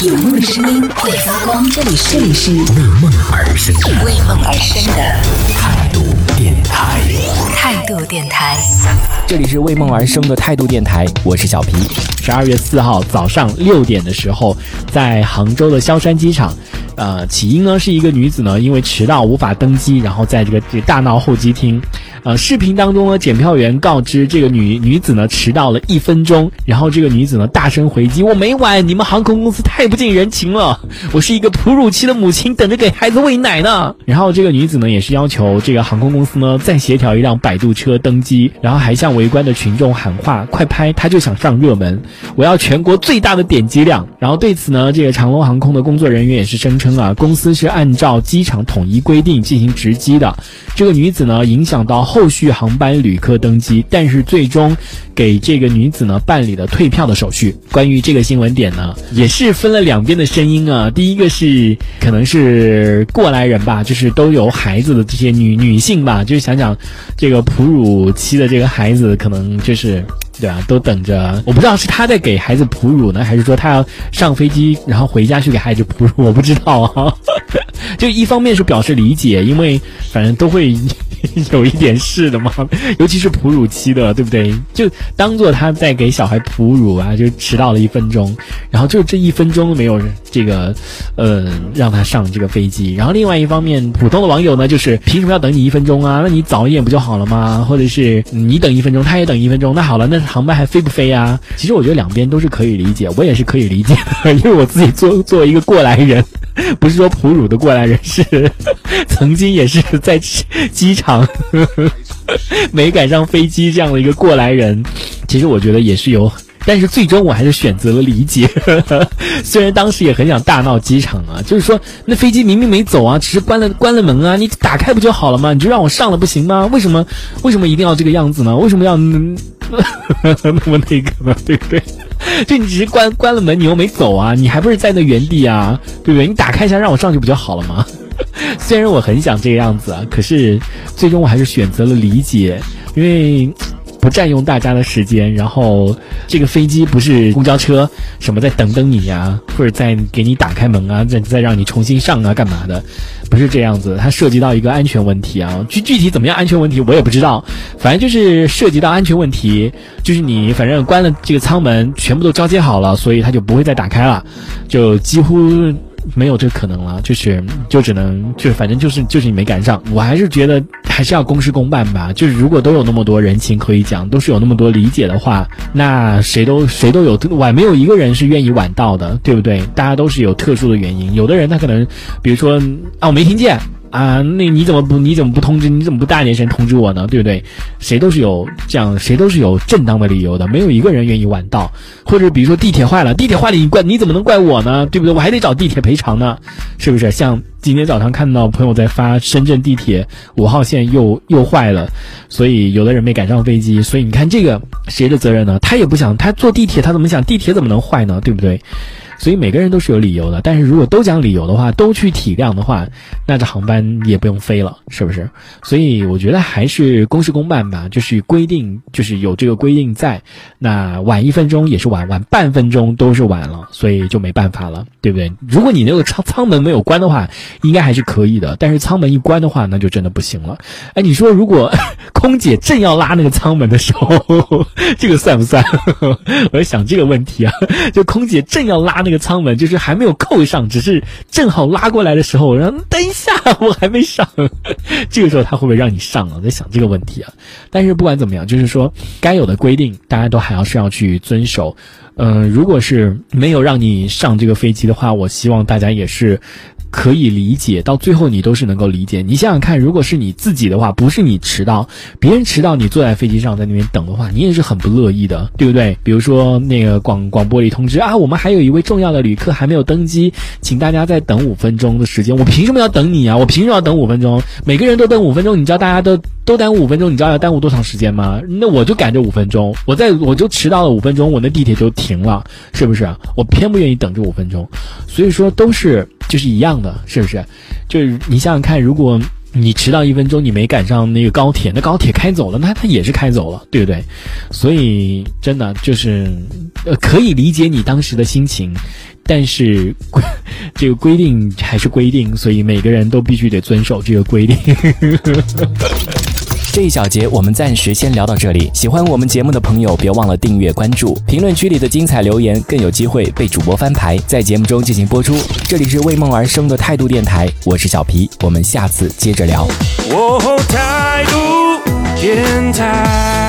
有梦的声音会发光，这里是这里是为梦而生的为梦而生的态度电台。态度电台。这里是为梦而生的态度电台，我是小皮。十二月四号早上六点的时候，在杭州的萧山机场，呃，起因呢是一个女子呢因为迟到无法登机，然后在这个这大闹候机厅。呃，视频当中呢，检票员告知这个女女子呢迟到了一分钟，然后这个女子呢大声回击：“我没晚，你们航空公司太不近人情了，我是一个哺乳期的母亲，等着给孩子喂奶呢。”然后这个女子呢也是要求这个航空公司呢再协调一辆摆渡车登机，然后还向围观的群众喊话：“快拍，她就想上热门，我要全国最大的点击量。”然后对此呢，这个长龙航空的工作人员也是声称啊，公司是按照机场统一规定进行值机的，这个女子呢影响到后续航班旅客登机，但是最终给这个女子呢办理了退票的手续。关于这个新闻点呢，也是分了两边的声音啊。第一个是可能是过来人吧，就是都有孩子的这些女女性吧，就是想想这个哺乳期的这个孩子，可能就是。对啊，都等着。我不知道是他在给孩子哺乳呢，还是说他要上飞机，然后回家去给孩子哺乳，我不知道啊。就一方面是表示理解，因为反正都会 有一点事的嘛，尤其是哺乳期的，对不对？就当做他在给小孩哺乳啊，就迟到了一分钟，然后就这一分钟没有这个，呃，让他上这个飞机。然后另外一方面，普通的网友呢，就是凭什么要等你一分钟啊？那你早一点不就好了吗？或者是你等一分钟，他也等一分钟，那好了，那航班还飞不飞啊？其实我觉得两边都是可以理解，我也是可以理解的，因为我自己作作为一个过来人。不是说哺乳的过来人是曾经也是在机场没赶上飞机这样的一个过来人，其实我觉得也是有，但是最终我还是选择了理解。虽然当时也很想大闹机场啊，就是说那飞机明明没走啊，只是关了关了门啊，你打开不就好了吗？你就让我上了不行吗？为什么为什么一定要这个样子呢？为什么要 那么那个呢？对不对？就你只是关关了门，你又没走啊，你还不是在那原地啊，对不对？你打开一下让我上去不就好了吗？虽然我很想这个样子啊，可是最终我还是选择了理解，因为不占用大家的时间。然后这个飞机不是公交车，什么在等等你呀，或者在给你打开门啊，再再让你重新上啊，干嘛的？不是这样子，它涉及到一个安全问题啊。具具体怎么样安全问题我也不知道，反正就是涉及到安全问题，就是你反正关了这个舱门，全部都交接好了，所以它就不会再打开了，就几乎。没有这可能了，就是就只能就反正就是就是你没赶上，我还是觉得还是要公事公办吧。就是如果都有那么多人情可以讲，都是有那么多理解的话，那谁都谁都有晚，没有一个人是愿意晚到的，对不对？大家都是有特殊的原因，有的人他可能，比如说啊，我没听见。啊，那你怎么不你怎么不通知？你怎么不大点声通知我呢？对不对？谁都是有这样，谁都是有正当的理由的，没有一个人愿意晚到。或者比如说地铁坏了，地铁坏了你怪你怎么能怪我呢？对不对？我还得找地铁赔偿呢，是不是？像今天早上看到朋友在发深圳地铁五号线又又坏了，所以有的人没赶上飞机，所以你看这个谁的责任呢？他也不想他坐地铁，他怎么想地铁怎么能坏呢？对不对？所以每个人都是有理由的，但是如果都讲理由的话，都去体谅的话，那这航班也不用飞了，是不是？所以我觉得还是公事公办吧，就是规定，就是有这个规定在，那晚一分钟也是晚，晚半分钟都是晚了，所以就没办法了，对不对？如果你那个舱舱门没有关的话，应该还是可以的，但是舱门一关的话，那就真的不行了。哎，你说如果空姐正要拉那个舱门的时候，这个算不算？我在想这个问题啊，就空姐正要拉。那 那个舱门就是还没有扣上，只是正好拉过来的时候，然后等一下 我还没上，这个时候他会不会让你上啊？我在想这个问题啊。但是不管怎么样，就是说该有的规定，大家都还要是要去遵守。嗯，如果是没有让你上这个飞机的话，我希望大家也是。可以理解，到最后你都是能够理解。你想想看，如果是你自己的话，不是你迟到，别人迟到，你坐在飞机上在那边等的话，你也是很不乐意的，对不对？比如说那个广广播里通知啊，我们还有一位重要的旅客还没有登机，请大家再等五分钟的时间。我凭什么要等你啊？我凭什么要等五分钟？每个人都等五分钟，你知道大家都都耽误五分钟，你知道要耽误多长时间吗？那我就赶这五分钟，我在我就迟到了五分钟，我那地铁就停了，是不是？我偏不愿意等这五分钟，所以说都是。就是一样的，是不是？就是你想想看，如果你迟到一分钟，你没赶上那个高铁，那高铁开走了，那它也是开走了，对不对？所以真的就是，呃，可以理解你当时的心情，但是规 这个规定还是规定，所以每个人都必须得遵守这个规定。这一小节我们暂时先聊到这里。喜欢我们节目的朋友，别忘了订阅关注，评论区里的精彩留言更有机会被主播翻牌，在节目中进行播出。这里是为梦而生的态度电台，我是小皮，我们下次接着聊。哦，态度电台。